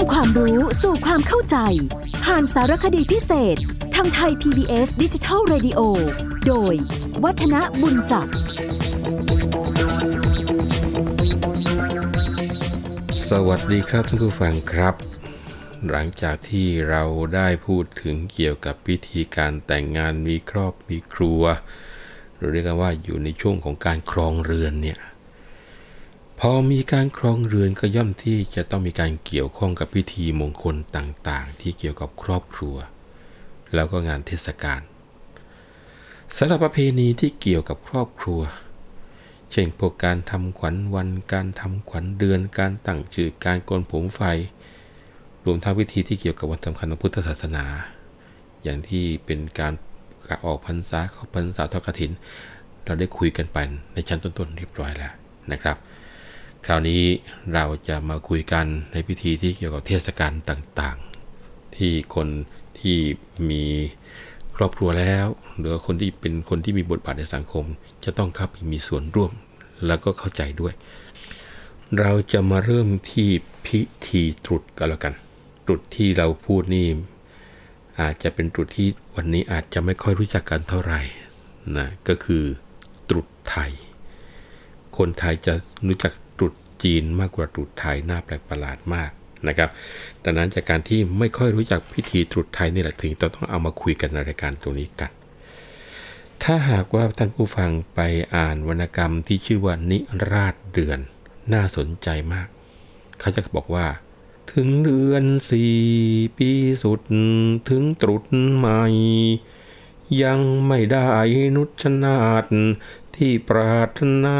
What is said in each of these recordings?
ำความรู้สู่ความเข้าใจ ผ่านสารคดีพิเศษ ทางไทย PBS ดิจิทัล Radio โดย วัฒนบุญจับ สวัสดีครับท่านผู้ฟังครับ หลังจากที่เราได้พูดถึงเกี่ยวกับพิธีการแต่งงานมีครอบมีครัว หรือเรียกกันว่าอยู่ในช่วงของการครองเรือนเนี่ย พอมีการครองเรือนก็ย่อมที่จะต้องมีการเกี่ยวข้องกับพิธีมงคลต่างๆ ที่เกี่ยวกับครอบครัว แล้วก็งานเทศกาลสำหรับประเพณีที่เกี่ยวกับครอบครัว เช่นพวกการทำขวัญวัน การทำขวัญเดือน การตั้งชื่อ การโกนผมไฟ รวมทั้งพิธีที่เกี่ยวกับวันสำคัญทางพุทธศาสนา อย่างที่เป็นการออกพรรษาเข้าพรรษาทอดกฐิน เราได้คุยกันไปในชั้นต้นๆเรียบร้อยแล้วนะครับ คราวนี้เราจะมาคุยกันในพิธีที่เกี่ยวกับเทศกาลต่างๆ ที่คนที่มีครอบครัวแล้ว หรือคนที่เป็นคนที่มีบทบาทในสังคม จะต้องเข้าไปมีส่วนร่วมแล้วก็เข้าใจด้วย เราจะมาเริ่มที่พิธีตรุษกันแล้วกันตรุษที่เราพูดนี่อาจจะเป็นตรุษที่วันนี้อาจจะไม่ค่อยรู้จักกันเท่าไหร่นะก็คือตรุษไทย คนไทยจะรู้จัก จีนมากกว่าตรุษไทยน่าแปลกประหลาดมากนะครับดังนั้นจากการที่ไม่ค่อยรู้จักพิธีตรุษไทยนี่แหละถึงต้องเอามาคุยกันในรายการตรงนี้กัน ถ้าหากว่าท่านผู้ฟังไปอ่านวรรณกรรมที่ชื่อว่านิราชเดือนน่าสนใจมาก เขาจะบอกว่า ถึงเดือนสี่ปีสุดถึงตรุษใหม่ ยังไม่ได้นุชนาตที่ปรารถนา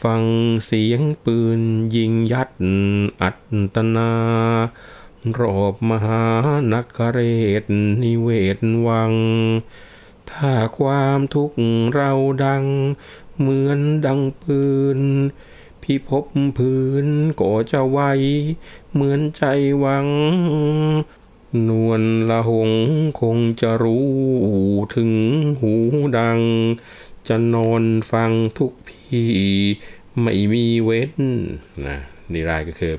ฟังเสียงปืนยิงยัดอัตนารอบมหานคเรศนิเวศวัง ถ้าความทุกข์เราดัง เหมือนดังปืนพี่พพื้นก็จะไวเหมือนใจหวัง นวลละหงคงจะรู้ถึงหูดัง จะนอนฟังทุกพี่ไม่มีเว้นนะนี่รายก็คือ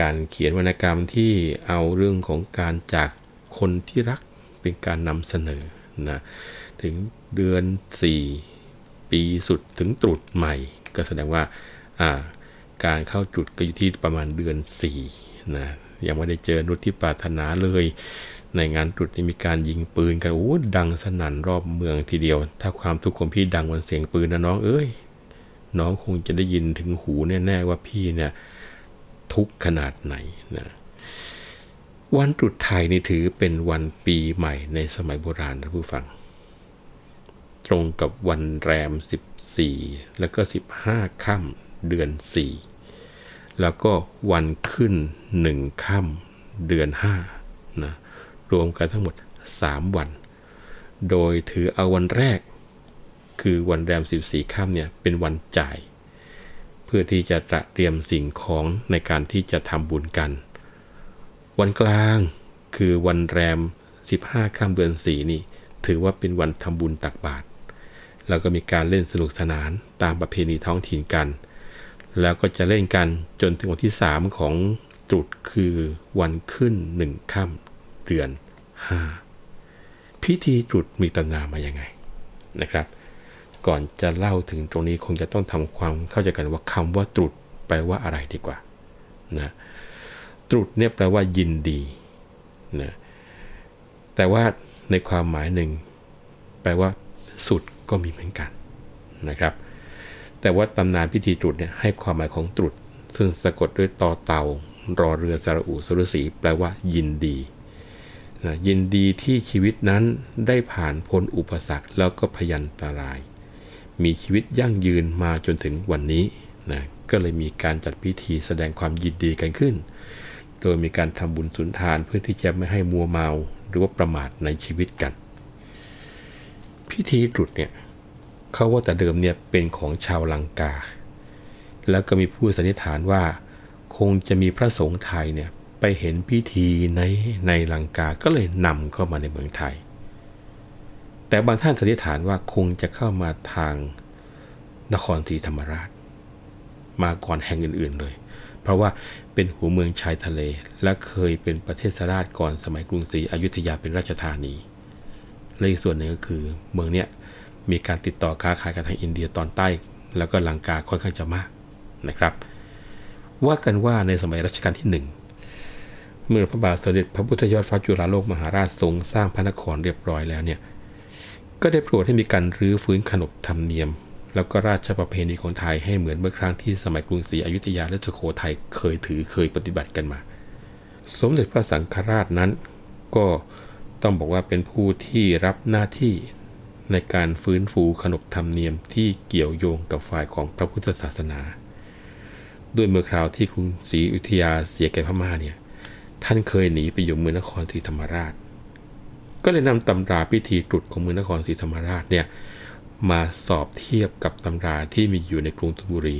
การเขียนวรรณกรรมที่เอาเรื่องของการจากคนที่รักเป็นการนำเสนอนะถึงเดือน 4 ปีสุดถึงตรุษใหม่ ก็แสดงว่าการเข้าจุดก็อยู่ที่ประมาณเดือน4นะยังไม่ได้เจอนุชที่ปรารถนาเลย ในงานตรุษนี่มีการยิงปืนกันโอ้ดังสนั่นรอบเมืองทีเดียว ถ้าความทุกข์ของพี่ดังวันเสียงปืนนะน้องเอ้ยน้องคงจะได้ยินถึงหูแน่ๆว่าพี่เนี่ยทุกขนาดไหนนะวันตรุษไทยนี่ถือเป็นวันปีใหม่ในสมัยโบราณท่านผู้ฟัง ตรงกับวันแรม 14 แล้วก็ 15ค่ำเดือน 4 แล้วก็วันขึ้น 1ค่ำเดือน5นะ รวมกันทั้งหมด 3 วัน โดยถือเอาวันแรก คือวันแรม 14ค่ำเนี่ยเป็นวันจ่าย เพื่อที่จะเตรียมสิ่งของในการที่จะทำบุญกัน วันกลางคือวันแรม 15ค่ำเดือน4นี่ถือว่าเป็นวันทำบุญตักบาตรแล้วก็มีการเล่นสนุกสนานตามประเพณีท้องถิ่นกัน แล้วก็จะเล่นกันจนถึงวันที่ 3 ของตรุษคือวันขึ้นหนึ่งค่ำ เดือน 5 พิธีตรุษมีตำนานมาอย่างไงนะครับ ก่อนจะเล่าถึงตรงนี้คงจะต้องทำความเข้าใจกันว่าคำว่าตรุษแปลว่าอะไรดีกว่านะตรุษเนี่ยแปลว่ายินดีนะแต่ว่าในความหมายหนึ่ง แปลว่า สุดก็มีเหมือนกันนะครับ แต่ว่าตำนานพิธีตรุษเนี่ยให้ความหมายของตรุษซึ่งสะกดด้วยตอเตารอเรือสระอูสุสีแปลว่ายินดี ยินดีที่ชีวิตนั้นได้ผ่านพ้นอุปสรรคแล้วก็พยันตราย มีชีวิตยั่งยืนมาจนถึงวันนี้นะก็เลยมีการจัดพิธีแสดงความยินดีกันขึ้น โดยมีการทำบุญสุนทานเพื่อที่จะไม่ให้มัวเมาหรือว่าประมาทในชีวิตกัน พิธีตรุษเนี่ยเขาว่าแต่เดิมเนี่ยเป็นของชาวลังกา แล้วก็มีผู้สันนิษฐานว่า คงจะมีพระสงฆ์ไทยเนี่ย ไปเห็นพิธีในในลังกาก็เลยนำเข้ามาในเมืองไทย แต่บางท่านสันนิษฐานว่าคงจะเข้ามาทางนครศรีธรรมราช มาก่อนแห่งอื่นๆเลย เพราะว่าเป็นหัวเมืองชายทะเล และเคยเป็นประเทศสราชก่อนสมัยกรุงศรีอยุธยาเป็นราชธานีและอีกส่วนหนึ่งก็คือเมืองเนี้ยมีการติดต่อค้าขายกับทางอินเดียตอนใต้ แล้วก็ลังกาค่อนข้างจะมากนะครับ ว่ากันว่าในสมัยรัชกาลที่หนึ่ง เมื่อพระบาทสมเด็จพระพุทธยอดฟ้าจุฬาโลกมหาราชทรงสร้างพระนครเรียบร้อยแล้วเนี่ยก็ได้โปรดให้มีการรื้อฟื้นขนบธรรมเนียม แล้วก็ราชประเพณีของไทยให้เหมือนเมื่อครั้งที่สมัยกรุงศรีอยุธยาและสุโขทัยเคยถือเคยปฏิบัติกันมา สมเด็จพระสังฆราชนั้น ก็ต้องบอกว่าเป็นผู้ที่รับหน้าที่ในการฟื้นฟูขนบธรรมเนียมที่เกี่ยวโยงกับฝ่ายของพระพุทธศาสนา ด้วยเมื่อคราวที่กรุงศรีอยุธยาเสียแก่พม่าเนี่ย ท่านเคยหนีไปอยู่เมืองนครศรีธรรมราช ก็เลยนำตำราพิธีตรุษของเมืองนครศรีธรรมราชเนี่ยมาสอบเทียบกับตำราที่มีอยู่ในกรุงธนบุรี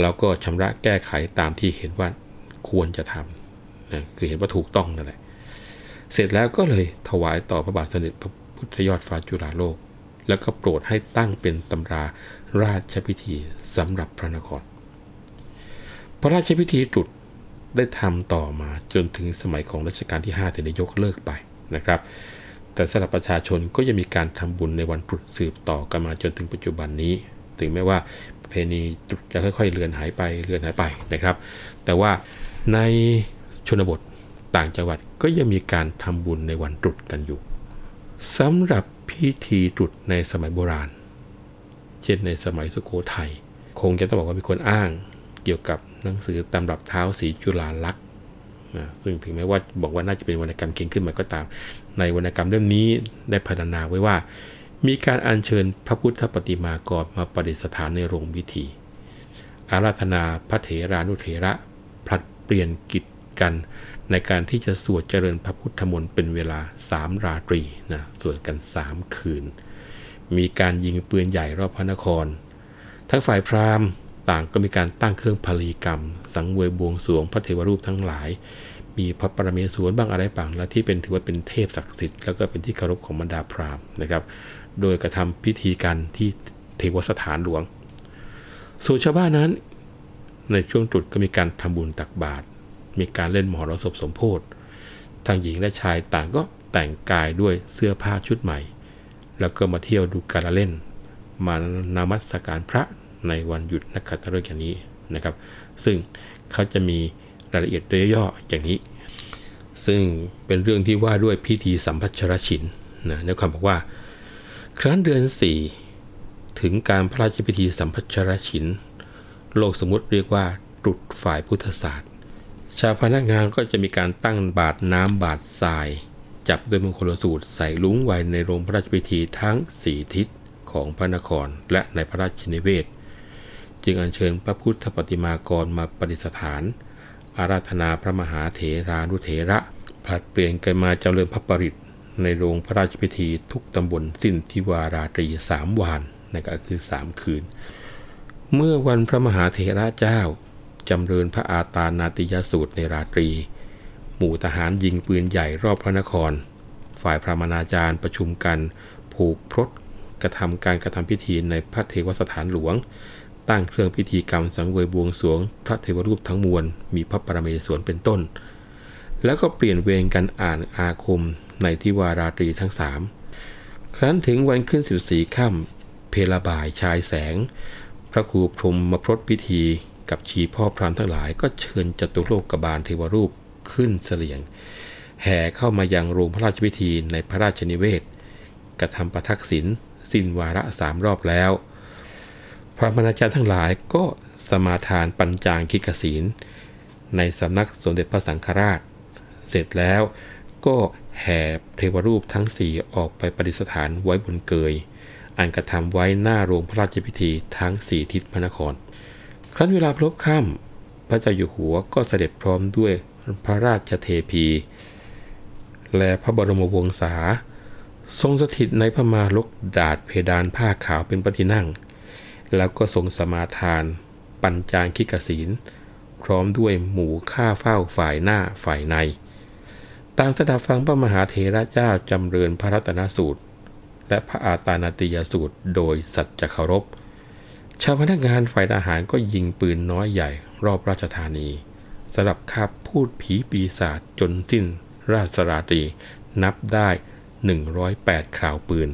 แล้วก็ชำระแก้ไขตามที่เห็นว่าควรจะทำนะคือเห็นว่าถูกต้องนั่นแหละเสร็จแล้วก็เลยถวายต่อพระบาทสมเด็จพระพุทธยอดฟ้าจุฬาโลก แล้วก็โปรดให้ตั้งเป็นตำราราชพิธีสำหรับพระนคร พระราชพิธีตรุษ ได้ทำต่อมาจนถึงสมัยของรัชกาลที่5ถึงได้ยกเลิกไปนะครับ แต่สำหรับประชาชนก็ยังมีการทำบุญในวันตรุษสืบต่อกันมาจนถึงปัจจุบันนี้ ถึงแม้ว่าประเพณีตรุษจะค่อย ๆ เลือนหายไปเลือนหายไปนะครับ แต่ว่าในชนบทต่างจังหวัดก็ยังมีการทำบุญในวันตรุษกันอยู่สำหรับพิธีตรุษในสมัยโบราณ เช่นในสมัยสุโขทัยคงจะต้องบอกว่ามีคนอ้างเกี่ยวกับ หนังสือตำรับเท้าสีจุฬาลักษณ์นะซึ่งถึงแม้ว่าบอกว่าน่าจะเป็นวรรณกรรมเขียนขึ้นมาก็ตาม ในวรรณกรรมเล่มนี้ได้พรรณนาไว้ว่า มีการอัญเชิญพระพุทธปฏิมากรมาประดิษฐานในโรงพิธี อาราธนาพระเถรานุเถระผลัดเปลี่ยนกิจกัน ในการที่จะสวดเจริญพระพุทธมนต์เป็นเวลา3ราตรีนะสวดกัน 3 คืน มีการยิงปืนใหญ่รอบพระนคร ทั้งฝ่ายพราหมณ์ ต่างก็มีการตั้งเครื่องพลีกรรม สังเวยบวงสรวงพระเทวรูปทั้งหลาย มีพระปรเมศวรบ้างอะไรบ้างและที่เป็นถือว่าเป็นเทพศักดิ์สิทธิ์แล้วก็เป็นที่เคารพของบรรดาพราหมณ์นะครับ โดยกระทำพิธีกันที่เทวสถานหลวง ส่วนชาวบ้านนั้น ในช่วงตรุษก็มีการทำบุญตักบาตรมีการเล่นมหรสพสมโพธิทั้งหญิงและชายต่างก็แต่งกายด้วยเสื้อผ้าชุดใหม่ แล้วก็มาเที่ยวดูการเล่น มานามัสการพระ ในวันหยุดนักขัตฤกษ์อย่างนี้นะครับ ซึ่งเขาจะมีรายละเอียดโดยย่ออย่างนี้ ซึ่งเป็นเรื่องที่ว่าด้วยพิธีสัมพัชรชินนะในความบอกว่า ครั้นเดือนสี่ถึงการพระราชพิธีสัมพัชรชิน โลกสมมติเรียกว่าตรุษฝ่ายพุทธศาสตร์ ชาวพนักงานก็จะมีการตั้งบาทน้ำบาททราย จับด้วยมงคลสูตรใส่ลุ้งไว้ในโรงพระราชพิธีทั้งสี่ทิศของพระนครและในพระราชนิเวศ จึงอัญเชิญพระพุทธปฏิมากรมาประดิษฐาน อาราธนาพระมหาเถรานุเถระผลัดเปลี่ยนกันมาเจริญพระปริตในโรงพระราชพิธีทุกตำบลสิ้นทิวาราตรีสามวันนั่นก็คือสามคืน เมื่อวันพระมหาเถระเจ้าจำเริญพระอาตานาติยสูตรในราตรี หมู่ทหารยิงปืนใหญ่รอบพระนคร ฝ่ายพระมนาจารย์ประชุมกัน ผูกพรตกระทำการกระทำพิธีในพระเทวสถานหลวง ตั้งเครื่องพิธีกรรมสังเวยบวงสวง พระเทวรูปทั้งมวล มีพระปรเมศวรเป็นต้น แล้วก็เปลี่ยนเวรกันอ่านอาคมในทิวาราตรีทั้งสามครั้นถึงวันขึ้นสิบสี่ค่ำเพลบ่ายชายแสง พระครูพรมมาพรตพิธีกับชีพ่อพรามทั้งหลายก็เชิญจตุโลกบาลเทวรูปขึ้นเสลียง แห่เข้ามายังโรงพระราชพิธีในพระราชนิเวศ กระทำประทักษิณสิ้นวาระสามรอบแล้ว พระมณาจารย์ทั้งหลายก็สมาทานปัญจางคิกศีล ในสำนักสมเด็จพระสังฆราช เสร็จแล้วก็แห่เทวรูปทั้งสี่ออกไปประดิษฐานไว้บนเกย อันกระทำไว้หน้าโรงพระราชพิธีทั้งสี่ทิศพระนคร ครั้นเวลาพลบค่ำพระเจ้าอยู่หัวก็เสด็จพร้อมด้วยพระราชเทพี และพระบรมวงศาทรงสถิตในพระมาลกดาดเพดานผ้าขาวเป็นปฏินั่ง แล้วก็ทรงสมาทาน ปัญจางคิกศีล พร้อมด้วยหมู่ข้าเฝ้าฝ่ายหน้าฝ่ายใน ตางสดับฟังพระมหาเถระเจ้าจำเริญพระรัตนสูตร และพระอาตานาติยสูตรโดยสัจจะเคารพ ชาวพนักงานฝ่ายทหารก็ยิงปืนน้อยใหญ่รอบราชธานีสำหรับคาบพูดผีปีศาจจนสิ้นราชราตรีนับได้ 108ข่าวปืน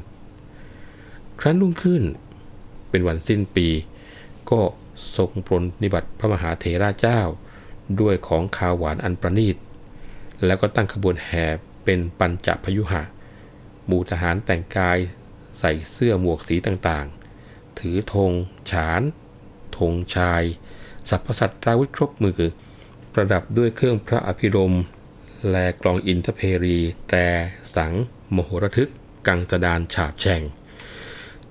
ครั้นรุ่งขึ้น เป็นวันสิ้นปี ก็ทรงปรนนิบัติพระมหาเถระเจ้า ด้วยของขาวหวานอันประณีต แล้วก็ตั้งขบวนแห่เป็นปัญจพยุหะ หมู่ทหารแต่งกายใส่เสื้อหมวกสีต่างๆ ถือธงฉานธงชาย สัพพสัตราวุธครบมือ ประดับด้วยเครื่องพระอภิรม แลกลองอินทเพรี แต่สัง มโหระทึก กังสดานฉาบแช่ง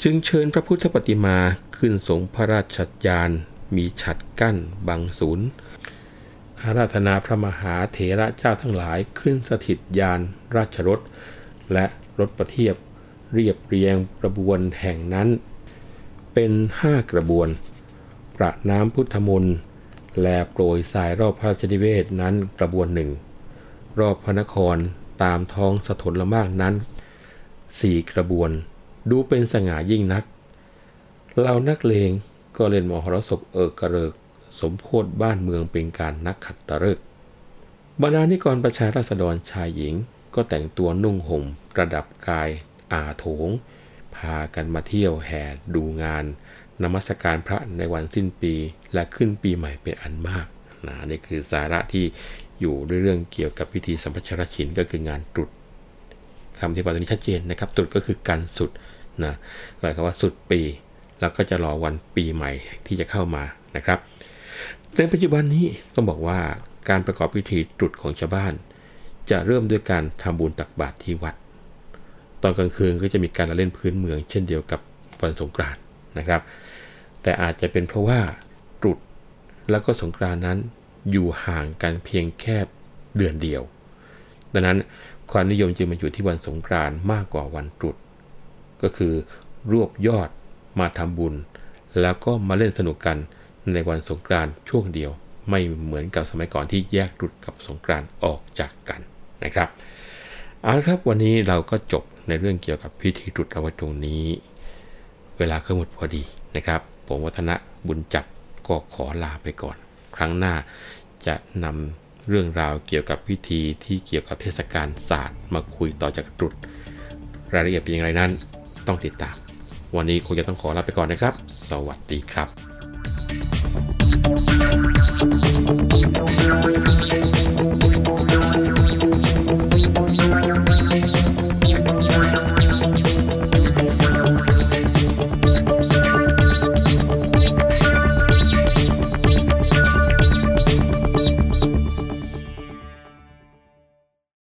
จึงเชิญพระพุทธปฏิมาขึ้นสงพระราชยาน มีฉัดกั้นบังศูนย์อาราธนาพระมหาเถระเจ้าทั้งหลายขึ้นสถิตยานราชรถ และรถประเทียบเรียบเรียงกระบวนแห่งนั้น เป็นห้ากระบวน ประน้ำพุทธมนต์แลโปรยสายรอบพระราชนิเวศนั้นกระบวนหนึ่ง รอบพระนครตามท้องสถนละมากนั้นสี่กระบวน ดูเป็นสง่ายิ่งนัก เรานักเลงก็เล่นมหรสพเอิกกระเริก สมโพธบ้านเมืองเป็นการนักขัดตะเริกบรรดานิกรประชาราษฎรชายหญิง ก็แต่งตัวนุ่งห่ม ประดับกาย อาโถง พากันมาเที่ยวแห่ดูงานนมัสการพระในวันสิ้นปีและขึ้นปีใหม่เป็นอันมากนะนี่คือสาระที่อยู่ด้วยเรื่องเกี่ยวกับพิธีสัมพัชรชินก็คืองานตรุษคำที่ปาตรงนี้ชัดเจนนะครับตรุษก็คือการสุด นะหมายความว่าสุดปี แล้วก็จะรอวันปีใหม่ที่จะเข้ามานะครับ ในปัจจุบันนี้ต้องบอกว่าการประกอบพิธีตรุษของชาวบ้าน จะเริ่มด้วยการทำบุญตักบาตรที่วัด ตอนกลางคืนก็จะมีการเล่นพื้นเมือง เช่นเดียวกับวันสงกรานต์นะครับ แต่อาจจะเป็นเพราะว่าตรุษแล้วก็สงกรานต์นั้นอยู่ห่างกันเพียงแค่เดือนเดียว ดังนั้นความนิยมจึงมาอยู่ที่วันสงกรานต์มากกว่าวันตรุษ ก็คือรวบยอดมาทำบุญ แล้วก็มาเล่นสนุกกันในวันสงกรานต์ช่วงเดียว ไม่เหมือนกับสมัยก่อนที่แยกรุษกับสงกรานต์ออกจากกันนะครับเอาละครับวันนี้เราก็จบในเรื่องเกี่ยวกับพิธีรุษเอาไว้ตรงนี้ เวลาก็หมดพอดีนะครับ ผมวัฒนะบุญจับก็ขอลาไปก่อน ครั้งหน้าจะนำเรื่องราวเกี่ยวกับพิธีที่เกี่ยวกับเทศกาลศาสตร์ มาคุยต่อจากตรุษรายละเอียดเป็นอย่างไรนั้น ต้องติดตาม วันนี้คงจะต้องขอลาไปก่อนนะครับ สวัสดีครับ